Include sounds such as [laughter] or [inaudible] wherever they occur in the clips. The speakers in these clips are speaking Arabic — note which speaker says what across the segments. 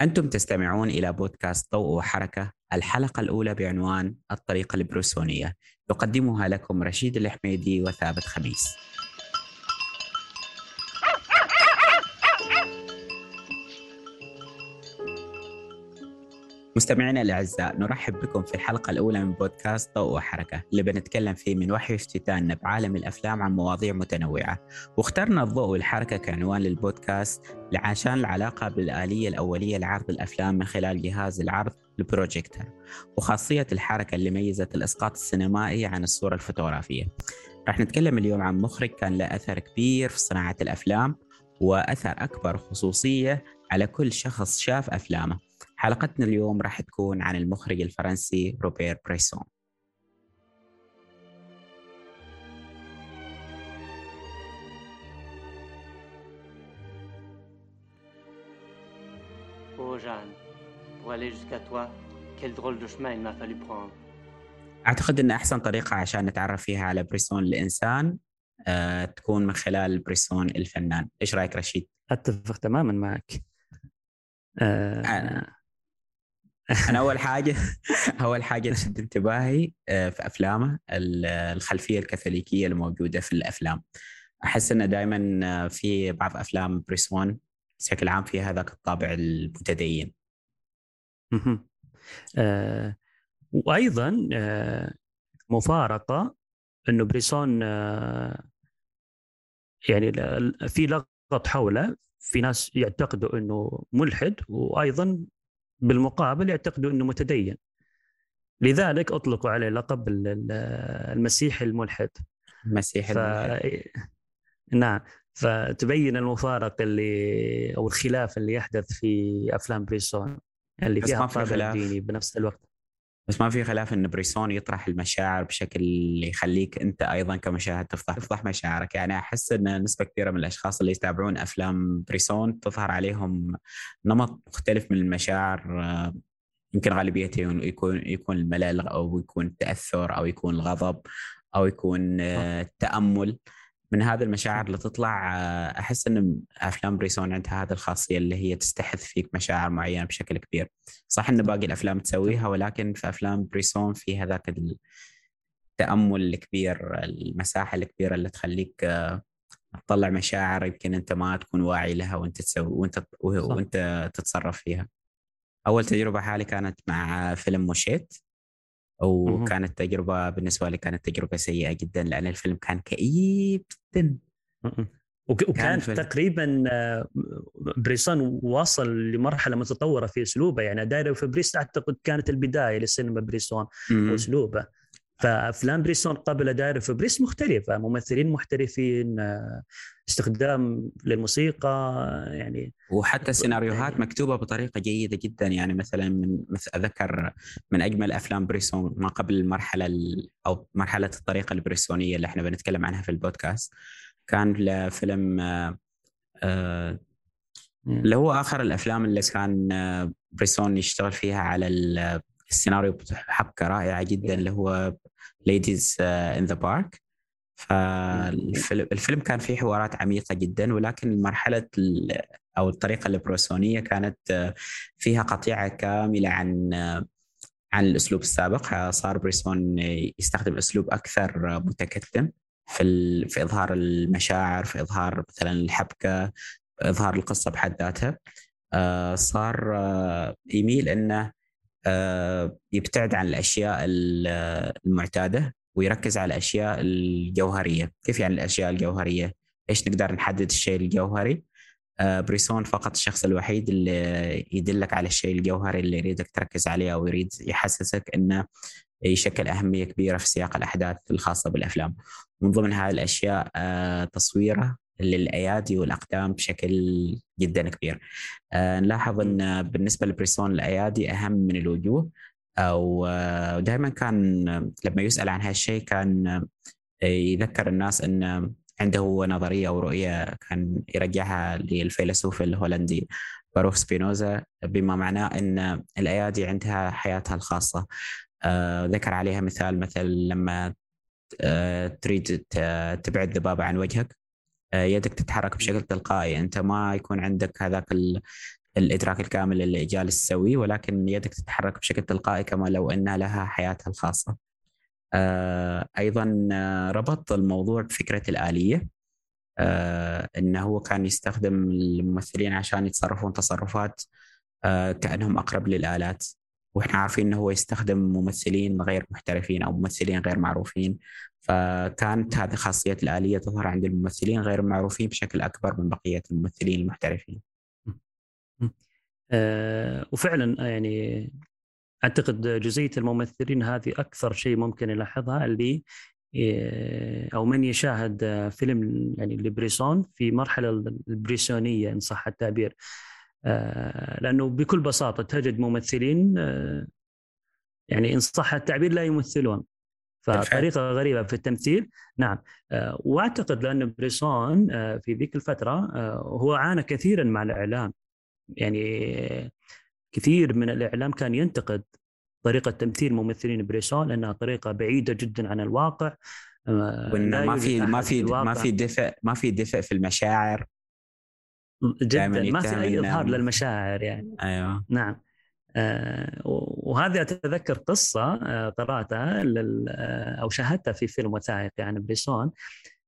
Speaker 1: أنتم تستمعون إلى بودكاست ضوء وحركة الحلقة الأولى بعنوان الطريقة البروسونية يقدمها لكم رشيد الحميدي وثابت خميس. مستمعينا الأعزاء نرحب بكم في الحلقة الأولى من بودكاست ضوء وحركة اللي بنتكلم فيه من وحي افتتاننا بعالم الأفلام عن مواضيع متنوعة. واخترنا الضوء والحركة كعنوان للبودكاست عشان العلاقة بالآلية الأولية لعرض الأفلام من خلال جهاز العرض البروجيكتور وخاصية الحركة اللي ميزت الإسقاط السينمائي عن الصورة الفوتوغرافية. راح نتكلم اليوم عن مخرج كان له أثر كبير في صناعة الأفلام وأثر أكبر خصوصية على كل شخص شاف أفلامه. حلقتنا اليوم راح تكون عن المخرج الفرنسي روبير بريسون
Speaker 2: Oh Jeanne, pour aller jusqu'à toi, quel drôle de chemin il m'a fallu prendre.
Speaker 1: أعتقد أن أحسن طريقة عشان نتعرف فيها على بريسون الإنسان أه تكون من خلال بريسون الفنان إيش رأيك رشيد؟
Speaker 3: أتفق تماما معك أه
Speaker 1: أنا أنا أول حاجة [laughs] أول حاجة تشد انتباهي آه، في أفلامه الخلفية الكاثوليكية الموجودة في الأفلام. أحس إنه دائما آه، في بعض أفلام بريسون بشكل عام فيها هذاك الطابع المتدين
Speaker 3: آه وأيضا آه مفارقة إنه بريسون آه يعني في لغط حوله في ناس يعتقدوا إنه ملحد وأيضا بالمقابل يعتقدوا أنه متدين. لذلك اطلقوا عليه لقب المسيحي الملحد.
Speaker 1: المسيحي ف... الملحد.
Speaker 3: نعم. فتبين المفارقه اللي أو الخلاف اللي يحدث في أفلام بريسون اللي فيها طابع ديني بنفس الوقت.
Speaker 1: بس ما في خلاف إن بريسون يطرح المشاعر بشكل يخليك أنت أيضا كمشاهد تفضح تفضح مشاعرك. يعني أحس إن نسبة كبيره من الأشخاص اللي يتابعون أفلام بريسون تظهر عليهم نمط مختلف من المشاعر آه، يمكن غالبيته يكون يكون الملل أو يكون التأثر أو يكون الغضب أو يكون آه، التأمل. من هذه المشاعر اللي تطلع آه، أحس إن أفلام بريسون عندها هذه الخاصية اللي هي تستحث فيك مشاعر معينة بشكل كبير. صح ان باقي الأفلام تسويها ولكن في أفلام بريسون في هذاك التأمل الكبير المساحة الكبيرة اللي تخليك آه، تطلع مشاعر يمكن أنت ما تكون واعي لها وأنت تسوي وأنت وأنت تتصرف فيها. أول تجربة حالي كانت مع فيلم موشيت. وكانت تجربة بالنسبة لي كانت تجربة سيئة جدا لأن الفيلم كان كئيب جدا.
Speaker 3: وكان كان تقريبا آه، بريسون واصل لمرحلة متطورة في أسلوبه يعني Diary of a Priest أعتقد كانت البداية لسينما بريسون وأسلوبه. فأفلام بريسون قبل Diary of a Priest مختلفة ممثلين محترفين آه، استخدام للموسيقى يعني
Speaker 1: وحتى السيناريوهات يعني مكتوبة بطريقة جيدة جدا. يعني مثلا من مثل أذكر من أجمل أفلام بريسون ما قبل المرحلة أو مرحلة الطريقة البريسونية اللي إحنا بنتكلم عنها في البودكاست. كان لفيلم آه، آه، اللي هو آخر الأفلام اللي كان بريسون يشتغل فيها على السيناريو بحبكه رائعة جدا اللي هو Ladies in the Park فالفيلم كان فيه حوارات عميقة جدا ولكن مرحلة أو الطريقة البروسونيه كانت uh, فيها قطيعة كاملة عن uh, عن الأسلوب السابق. صار بريسون يستخدم أسلوب أكثر متكتم في في إظهار المشاعر في إظهار مثلا الحبكة إظهار القصة بحد ذاتها. صار يميل إنه آه، يبتعد عن الأشياء المعتادة ويركز على الأشياء الجوهرية، كيف يعني الأشياء الجوهرية؟ إيش نقدر نحدد الشيء الجوهري؟ آه، بريسون فقط الشخص الوحيد اللي يدلك على الشيء الجوهري اللي يريدك تركز عليه أو يريد يحسسك إنه يشكل أهمية كبيرة في سياق الأحداث الخاصة بالأفلام. من ضمن هذه الأشياء آه، تصويره للأيادي والأقدام بشكل جدا كبير. آه نلاحظ إن بالنسبة لبريسون الأيادي أهم من الوجوه أو آه دائما كان لما يسأل عن هالشيء كان آه، يذكر الناس إن عنده نظرية أو رؤية كان يرجعها للفيلسوف الهولندي باروخ سبينوزا بما معناه إن الأيادي عندها حياتها الخاصة. ذكر عليها مثال مثل لما تريد تبعد ذبابة عن وجهك. يدك تتحرك بشكل تلقائي. أنت ما يكون عندك هذاك الإدراك الكامل اللي جالس تسويه ولكن يدك تتحرك بشكل تلقائي كما لو ان لها حياتها الخاصة. آه، أيضا آه، ربط الموضوع بفكرة الآلية. إنه هو كان يستخدم الممثلين عشان يتصرفون تصرفات كأنهم أقرب للآلات. وإحنا عارفين إنه هو يستخدم ممثلين غير محترفين أو ممثلين غير معروفين. فكانت هذه خاصية الآلية تظهر عند الممثلين غير المعروفين بشكل أكبر من بقية الممثلين المحترفين.
Speaker 3: أه وفعلا يعني أعتقد جزئية الممثلين هذه أكثر شيء ممكن نلاحظها اللي آه، أو من يشاهد فيلم يعني لبريسون في مرحلة البريسونية إن صح التعبير آه، لأنه بكل بساطة تجد ممثلين آه، يعني إن صح التعبير لا يمثلون فطريقة غريبة في التمثيل. نعم. وأعتقد لأن بريسون في ذيك الفترة هو عانى كثيرا مع الإعلام. يعني كثير من الإعلام كان ينتقد طريقة تمثيل ممثلين بريسون لأنها طريقة بعيدة جدا عن الواقع.
Speaker 1: وإنه ما في ما في ما في دفء ما في دفء في المشاعر.
Speaker 3: جدا. ما في أي إظهار للمشاعر يعني.
Speaker 1: أيوه.
Speaker 3: نعم. آه وهذه أتذكر قصة آه قرأتها آه أو شاهدتها في فيلم وثائقي عن بريسون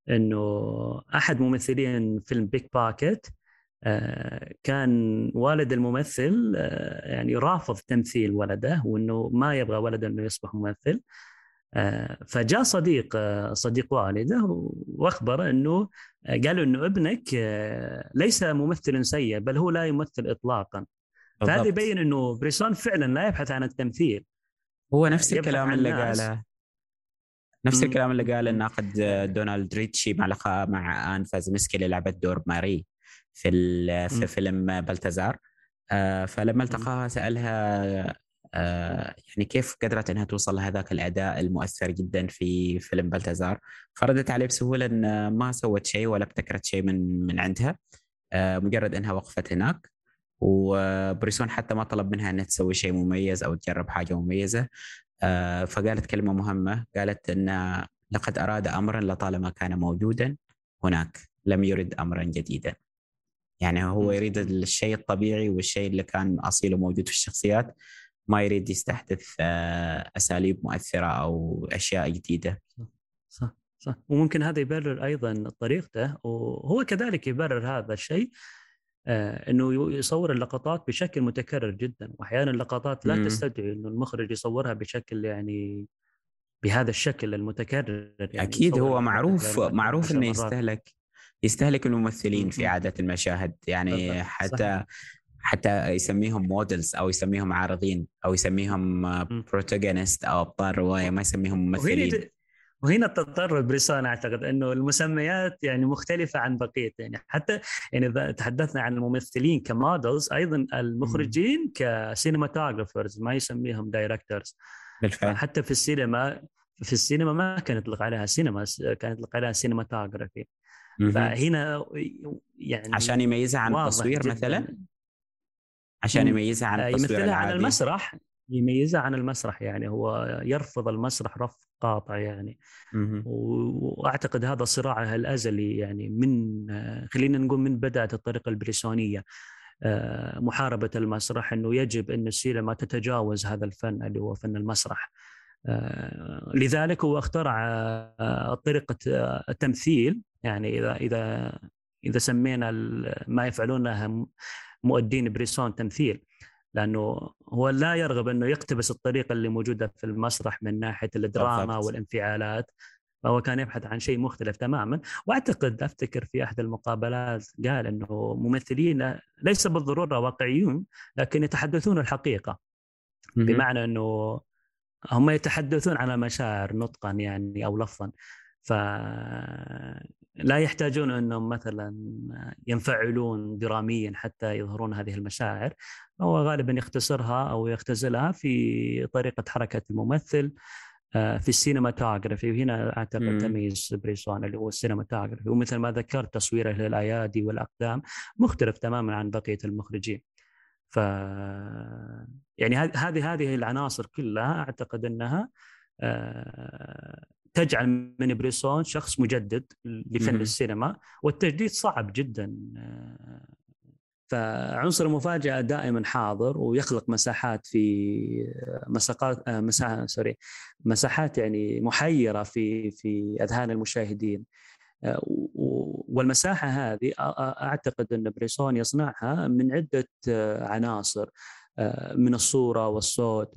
Speaker 3: إنه أحد ممثلين فيلم Pickpocket آه، كان والد الممثل آه، يعني رافض تمثيل ولده وإنه ما يبغى ولده إنه يصبح ممثل. آه، فجاء صديق صديق والده واخبره إنه قالوا إنه ابنك ليس ممثل سيء بل هو لا يمثل اطلاقا. فهذا يبين إنه بريسون فعلا لا يبحث عن التمثيل.
Speaker 1: هو نفس الكلام اللي قاله. نفس الكلام اللي قاله الناقد دونالد ريتشي مع لقاء مع آن فازمسكي اللي لعبت دور ماري في في فيلم بلتزار آه، فلما التقاها سألها آه، يعني كيف قدرت إنها توصل لهذاك الأداء المؤثر جدا في فيلم بلتزار فردت عليه بسهولة إن ما سوت شيء ولا ابتكرت شيء من من عندها. آه، مجرد إنها وقفت هناك. وبريسون حتى ما طلب منها إنها تسوي شيء مميز أو تجرب حاجة مميزة. فقالت كلمة مهمة. قالت إن لقد أراد أمرا لطالما كان موجودا هناك لم يرد أمرا جديدا. يعني هو يريد الشيء الطبيعي والشيء اللي كان اصيل وموجود في الشخصيات ما يريد يستحدث آه، أساليب مؤثرة أو أشياء جديدة.
Speaker 3: صح صح وممكن هذا يبرر أيضا طريقته وهو كذلك يبرر هذا الشيء. آه، إنه يصور اللقطات بشكل متكرر جدا واحيانا اللقطات لا تستدعي إنه المخرج يصورها بشكل يعني بهذا الشكل المتكرر يعني
Speaker 1: أكيد هو معروف معروف إنه يستهلك يستهلك الممثلين في عادة المشاهد يعني حتى. حتى يسميهم models أو يسميهم عارضين أو يسميهم protagonist أو أبطال رواية ما يسميهم ممثلين.
Speaker 3: وهنا تضطر بريسون أعتقد إنه المسميات يعني مختلفة عن بقية يعني حتى يعني إذا تحدثنا عن الممثلين ك models أيضا المخرجين ك cinematographers ما يسميهم directors بالفعل. حتى في السينما في السينما ما كان يطلق عليها سينما كان يطلق عليها سينماتوجرافي فهنا يعني
Speaker 1: عشان يميزها عن التصوير مثلا؟ عشان يميزها عن التصوير
Speaker 3: يمثلها عن المسرح. يميزها عن المسرح يعني هو يرفض المسرح رفض قاطع يعني. وأعتقد هذا صراعه الأزلي يعني من خلينا نقول من بدات الطريقة البريسونية آه، محاربة المسرح إنه يجب أن السينما تتجاوز هذا الفن اللي هو فن المسرح. آه، لذلك هو اخترع آه، طريقة التمثيل يعني إذا إذا إذا سمينا ما يفعلونه مؤدين بريسون تمثيل. لأنه هو لا يرغب أنه يقتبس الطريقة اللي موجودة في المسرح من ناحية الدراما. والانفعالات. فهو كان يبحث عن شيء مختلف تماما. وأعتقد أفتكر في أحد المقابلات قال أنه ممثلين ليس بالضرورة واقعيون لكن يتحدثون الحقيقة. بمعنى أنه هم يتحدثون عن المشاعر نطقا يعني أو لفظا. فلا يحتاجون أنهم مثلا ينفعلون دراميا حتى يظهرون هذه المشاعر. هو غالبا يختصرها أو يختزلها في طريقة حركة الممثل آه، في ال cinematography وهنا أعتقد تميز بريسون اللي هو ال cinematography ومثل ما ذكرت تصويره للأيادي والأقدام مختلف تماما عن بقية المخرجين. ف يعني هذه هذه العناصر كلها أعتقد أنها آه، تجعل من بريسون شخص مجدد لفن السينما والتجديد صعب جدا. آه، فعنصر المفاجأة دائما حاضر ويخلق مساحات في مساحات مساحة سوري مساحات يعني محيرة في في أذهان المشاهدين. والمساحة هذه أعتقد أن بريسون يصنعها من عدة عناصر. من الصورة والصوت.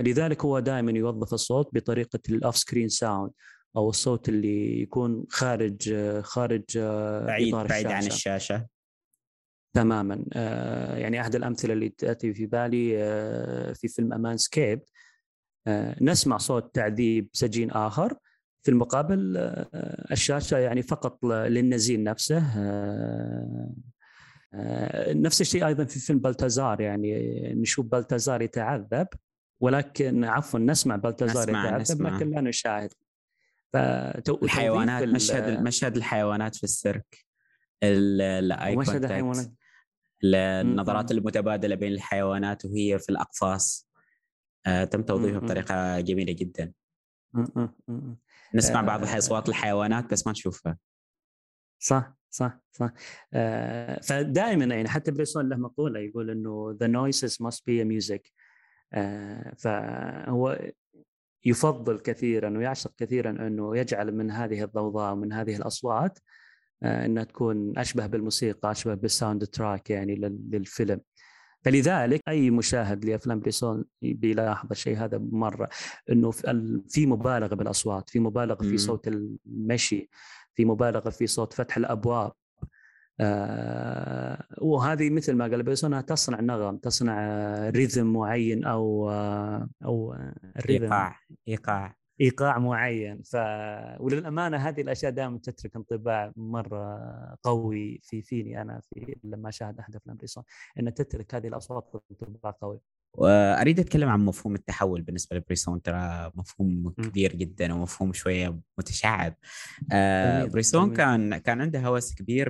Speaker 3: لذلك هو دائما يوظف الصوت بطريقة ال off-screen sound أو الصوت اللي يكون خارج خارج
Speaker 1: بعيد بعيد الشاشة. عن الشاشة.
Speaker 3: تماما. يعني أحد الأمثلة اللي تأتي في بالي في فيلم A Man Escaped نسمع صوت تعذيب سجين آخر. في المقابل الشاشة يعني فقط للنزيل نفسه. نفس الشيء أيضا في فيلم بلتازار يعني نشوف بلتازار يتعذب ولكن عفوا نسمع بلتازار يتعذب لكن لا نشاهد.
Speaker 1: الحيوانات مشهد مشهد الحيوانات في السيرك الاي مشهد الحيوانات. النظرات المتبادلة بين الحيوانات وهي في الأقفاص. آه تم توظيفها بطريقة جميلة جدا. نسمع بعض آه، أصوات الحيوانات بس ما نشوفها.
Speaker 3: صح صح صح. آه فدائما يعني حتى بريسون له مقولة يقول إنه the noises must be a music. آه فهو يفضل كثيرا ويعشق كثيرا إنه يجعل من هذه الضوضاء ومن هذه الأصوات آه إنها تكون أشبه بالموسيقى أشبه بال soundtrack يعني للفيلم. فلذلك أي مشاهد لأفلام بريسون بيلاحظ الشيء هذا مرة إنه في مبالغة بالأصوات في مبالغة في صوت المشي. في مبالغة في صوت فتح الأبواب. آه وهذه مثل ما قال بيسون تصنع نغم تصنع ريذم معين أو آه أو
Speaker 1: الريذم. إيقاع إيقاع.
Speaker 3: إيقاع معين. ف وللأمانة هذه الأشياء دائما تترك انطباع مرة قوي في فيني أنا في لما أشاهد احد افلام بيسون ان تترك هذه الأصوات انطباع قوي.
Speaker 1: وأريد أتكلم عن مفهوم التحول بالنسبة لبريسون ترى مفهوم كبير جدا ومفهوم شوية متشعب. آه بريسون كان كان عنده هوس كبير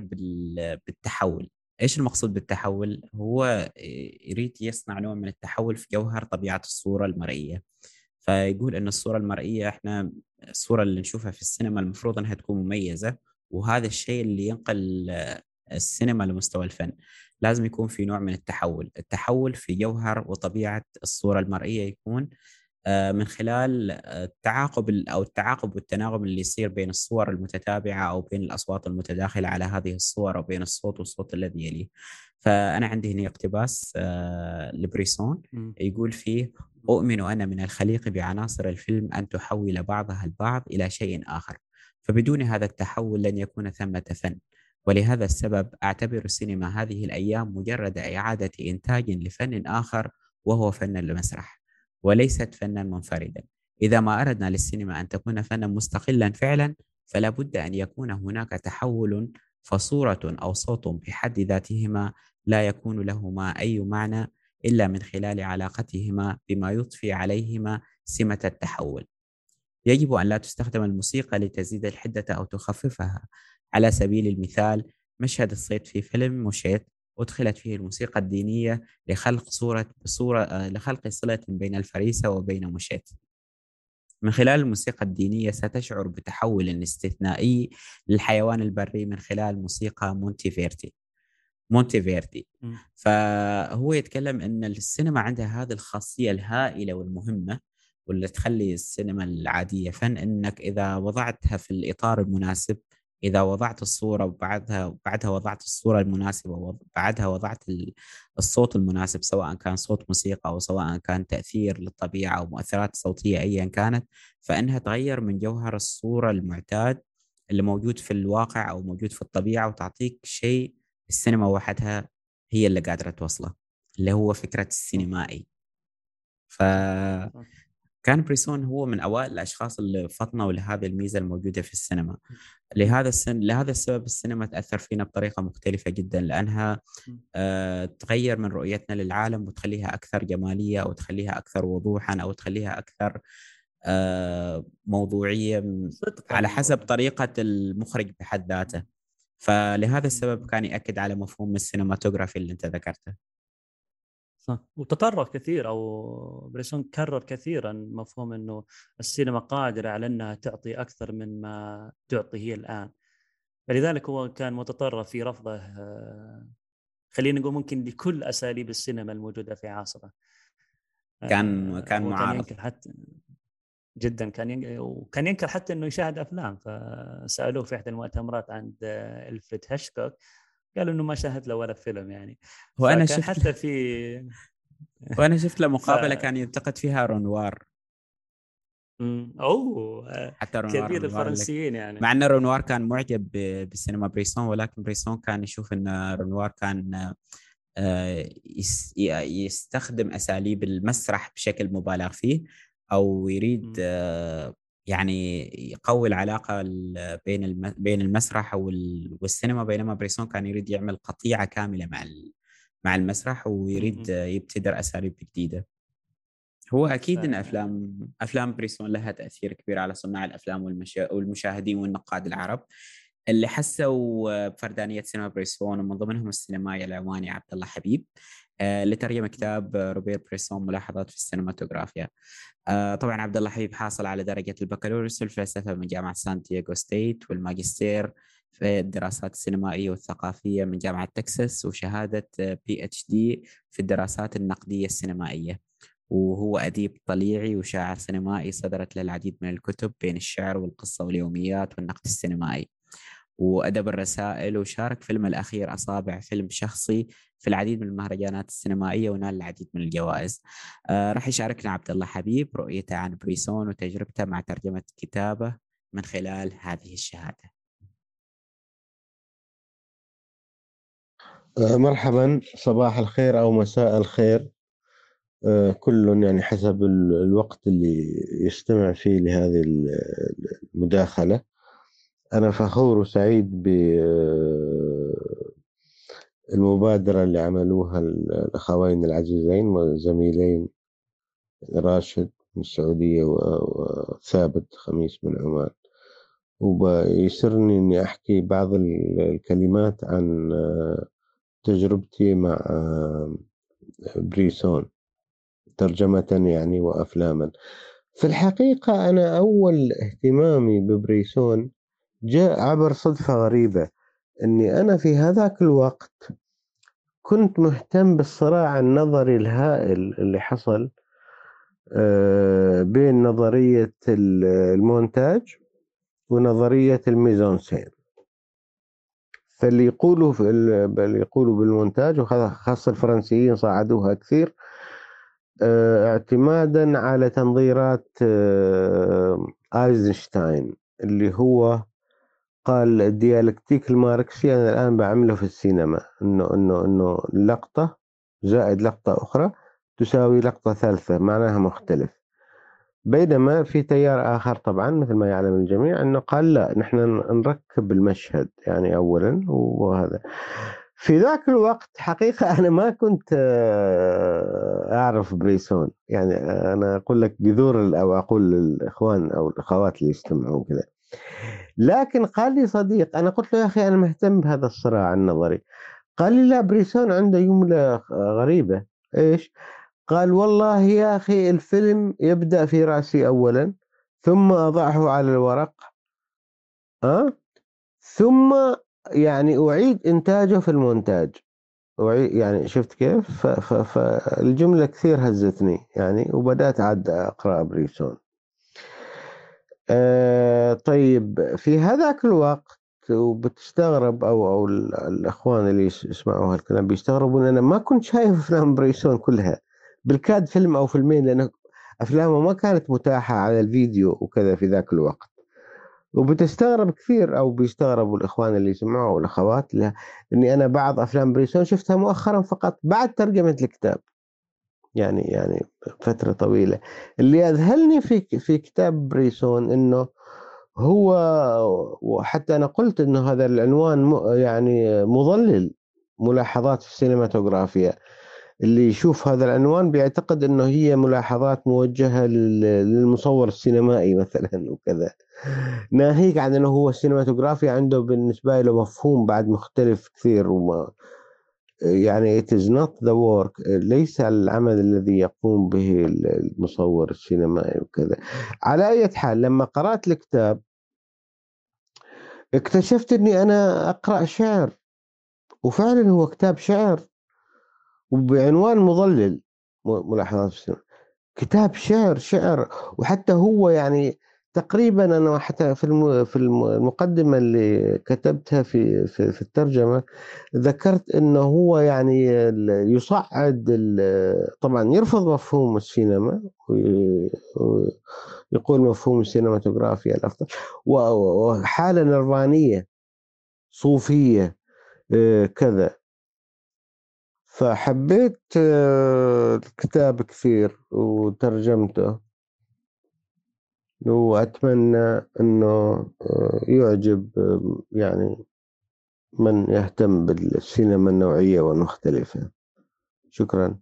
Speaker 1: بالتحول. إيش المقصود بالتحول؟ هو يريد يصنع نوع من التحول في جوهر طبيعة الصورة المرئية. فيقول إن الصورة المرئية إحنا الصورة اللي نشوفها في السينما المفروض إنها تكون مميزة وهذا الشيء اللي ينقل السينما لمستوى الفن. لازم يكون في نوع من التحول. التحول في جوهر وطبيعة الصورة المرئية يكون آه، من خلال التعاقب أو التعاقب والتناغم اللي يصير بين الصور المتتابعة أو بين الأصوات المتداخلة على هذه الصور أو بين الصوت والصوت الذي يليه. فأنا عندي هنا اقتباس آه، لبريسون يقول فيه أؤمن أنا من الخليق بعناصر الفيلم أن تحول بعضها البعض إلى شيء آخر. فبدون هذا التحول لن يكون ثمة فن. ولهذا السبب أعتبر السينما هذه الأيام مجرد إعادة إنتاج لفن آخر وهو فن المسرح وليست فنا منفردا. إذا ما أردنا للسينما أن تكون فنا مستقلا فعلا فلا بد أن يكون هناك تحول فصورة أو صوت بحد ذاتهما لا يكون لهما أي معنى إلا من خلال علاقتهما بما يضفي عليهما سمة التحول. يجب أن لا تستخدم الموسيقى لتزيد الحدة أو تخففها. على سبيل المثال مشهد الصيد في فيلم موشيت أدخلت فيه الموسيقى الدينية لخلق صورة صورة آه، لخلق صلة بين الفريسة وبين موشيت من خلال الموسيقى الدينية ستشعر بتحول استثنائي للحيوان البري من خلال موسيقى مونتي فيرتي مونتي فيرتي فهو يتكلم أن السينما عندها هذه الخاصية الهائلة والمهمة واللي تخلي السينما العادية فن أنك إذا وضعتها في الإطار المناسب إذا وضعت الصورة وبعدها بعدها وضعت الصورة المناسبة وبعدها وضعت الصوت المناسب سواء كان صوت موسيقى أو سواء كان تأثير للطبيعة أو مؤثرات صوتية ايا كانت فإنها تغير من جوهر الصورة المعتاد اللي موجود في الواقع أو موجود في الطبيعة وتعطيك شيء السينما وحدها هي اللي قادرة توصله اللي هو فكرة السينمائي. ف كان بريسون هو من أوائل الأشخاص اللي فطنوا لهذه الميزة الموجودة في السينما. لهذا السن لهذا السبب السينما تأثر فينا بطريقة مختلفة جدا لأنها آه تغير من رؤيتنا للعالم وتخليها أكثر جمالية أو تخليها أكثر وضوحا أو تخليها أكثر آه موضوعية على حسب طريقة المخرج بحد ذاته. فلهذا السبب كان يأكد على مفهوم السينماتوجرافي اللي أنت ذكرته.
Speaker 3: صح. وتطرق كثير أو بريسون كرر كثيرا مفهوم إنه السينما قادرة على إنها تعطي أكثر من ما تعطي هي الآن. فلذلك هو كان متطرف في رفضه آه، خلينا نقول ممكن لكل أساليب السينما الموجودة في عصره
Speaker 1: كان كان معارض.
Speaker 3: حتى جدا كان ينكر وكان ينكر حتى إنه يشاهد أفلام. فسألوه في إحدى المؤتمرات عند ألفريد هيشكوك قالوا إنه ما شاهد له ولا فيلم يعني.
Speaker 1: وأنا شفت
Speaker 3: حتى في
Speaker 1: وأنا شفت له [laughs] مقابلة ف... كان ينتقد فيها رونوار
Speaker 3: أوه حتى رونوار كبير الفرنسيين يعني.
Speaker 1: مع إن رونوار كان معجب بالسينما بريسون ولكن بريسون كان يشوف إن رونوار كان آه، يستخدم أساليب المسرح بشكل مبالغ فيه أو يريد يعني يقوي العلاقة بين بين المسرح والسينما بينما بريسون كان يريد يعمل قطيعة كاملة مع مع المسرح ويريد يبتدر أساليب جديدة. هو أكيد إن أفلام أفلام بريسون لها تأثير كبير على صناع الأفلام والمشاهدين والنقاد العرب. اللي حسوا بفردانية سينما بريسون ومن ضمنهم السينمائي العماني عبد الله حبيب. اللي ترجم كتاب روبير بريسون ملاحظات في السينماتوغرافيا. آه، طبعا عبد الله حبيب حاصل على درجة البكالوريوس في الفلسفة من جامعة سان دييغو ستيت والماجستير في الدراسات السينمائية والثقافية من جامعة تكساس وشهادة PhD في الدراسات النقدية السينمائية. وهو أديب طليعي وشاعر سينمائي صدرت له العديد من الكتب بين الشعر والقصة واليوميات والنقد السينمائي. وأدب الرسائل وشارك فيلم الأخير أصابع فيلم شخصي في العديد من المهرجانات السينمائية ونال العديد من الجوائز. آه راح يشاركنا عبد الله حبيب رؤيته عن بريسون وتجربته مع ترجمة كتابه من خلال هذه الشهادة.
Speaker 4: آه مرحبا. صباح الخير أو مساء الخير. آه كل يعني حسب الوقت اللي يستمع فيه لهذه المداخلة. أنا فخور وسعيد بالمبادرة اللي عملوها الأخوين العزيزين زميلين راشد من السعودية وثابت خميس من عمان وبيسرني إني أحكي بعض الكلمات عن تجربتي مع بريسون ترجمة يعني وأفلاما. في الحقيقة أنا أول اهتمامي ببريسون جاء عبر صدفة غريبة أني أنا في هذاك الوقت كنت مهتم بالصراع النظري الهائل اللي حصل آه، بين نظرية المونتاج ونظرية الميزونسين فاللي يقولوا في اللي يقولوا بالمونتاج وخاصة الفرنسيين صعدوها كثير آه، اعتمادا على تنظيرات آه، آيزنشتاين اللي هو قال الديالكتيك الماركسي أنا الآن بعمله في السينما. إنه إنه إنه لقطة زائد لقطة أخرى تساوي لقطة ثالثة معناها مختلف. بينما في تيار آخر طبعا مثل ما يعلم الجميع أنه قال لا نحن نركب المشهد يعني أولا وهذا. في ذاك الوقت حقيقة [laughs] أنا ما كنت آه، أعرف بريسون. يعني أنا أقول لك جذور أو أقول للإخوان أو الأخوات اللي يستمعون كذا. لكن قال لي صديق أنا قلت له يا أخي أنا مهتم بهذا الصراع النظري. قال لي لا بريسون عنده جملة غريبة. إيش؟ قال والله يا أخي الفيلم يبدأ في رأسي أولا ثم أضعه على الورق أه؟ ثم يعني أعيد إنتاجه في المونتاج. يعني شفت كيف؟ فالجملة كثير هزتني يعني وبدأت عاد أقرأ بريسون. آه طيب في هذاك الوقت وبتستغرب أو أو الأخوان اللي يسمعوا هالكلام بيستغربوا ان أنا ما كنت شايف [laughs] أفلام بريسون كلها. بالكاد فيلم أو فيلمين لأن أفلامه ما كانت متاحة على الفيديو وكذا في ذاك الوقت. وبتستغرب كثير أو بيستغربوا الإخوان اللي يسمعوا والأخوات إني أنا بعض أفلام بريسون شفتها مؤخرا فقط بعد ترجمة الكتاب. يعني يعني فترة طويلة. اللي أذهلني في في كتاب بريسون إنه هو وحتى أنا قلت إنه هذا العنوان يعني مضلل ملاحظات في السينماتوغرافيا. اللي يشوف هذا العنوان بيعتقد إنه هي ملاحظات موجهة للمصور السينمائي مثلا وكذا. ناهيك عن إنه هو السينماتوغرافيا عنده بالنسبة له مفهوم بعد مختلف كثير وما يعني it is not the work. ليس العمل الذي يقوم به المصور السينمائي وكذا. على أي حال لما قرأت الكتاب اكتشفت أني أنا أقرأ شعر. وفعلا هو كتاب شعر وبعنوان مضلل ملاحظات كتاب شعر شعر. وحتى هو يعني تقريبا أنا حتى في في المقدمة اللي كتبتها في في, الترجمة ذكرت إنه هو يعني يصعد طبعا يرفض مفهوم السينما ويقول مفهوم السينماتوغرافيا الأفضل. وحالة نرفانية صوفية آه، كذا. فحبيت آه، الكتاب كثير وترجمته. وأتمنى أنه آه، يعجب يعني من يهتم بالسينما النوعية والمختلفة. شكرا.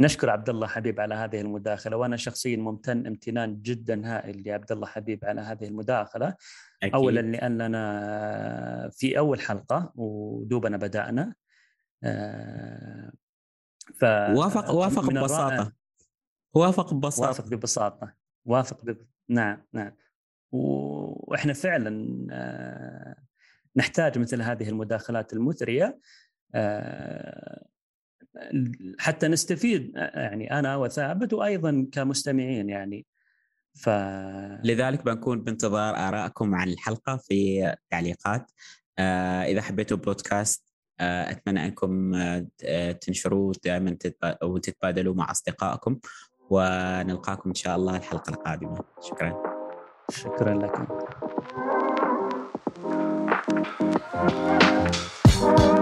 Speaker 3: نشكر عبد الله حبيب على هذه المداخلة وأنا شخصيا ممتن امتنان جدا هائل لعبد الله حبيب على هذه المداخلة. أكيد. اولا لاننا في أول حلقة ودوبنا بدأنا
Speaker 1: آه، ف وافق وافق ببساطة. وافق ببساطة.
Speaker 3: وافق ببساطة. وافق ب... نعم نعم. وإحنا فعلا آه، نحتاج مثل هذه المداخلات المثرية آه، حتى نستفيد يعني أنا وثابت وأيضا كمستمعين يعني.
Speaker 1: ف لذلك بنكون بانتظار ارائكم عن الحلقة في التعليقات. إذا حبيتوا بودكاست آه، أتمنى أنكم آه، تنشروه دائما وتتبادلوا مع أصدقائكم. ونلقاكم إن شاء الله الحلقة القادمة شكرا
Speaker 3: شكرا لكم Thank you.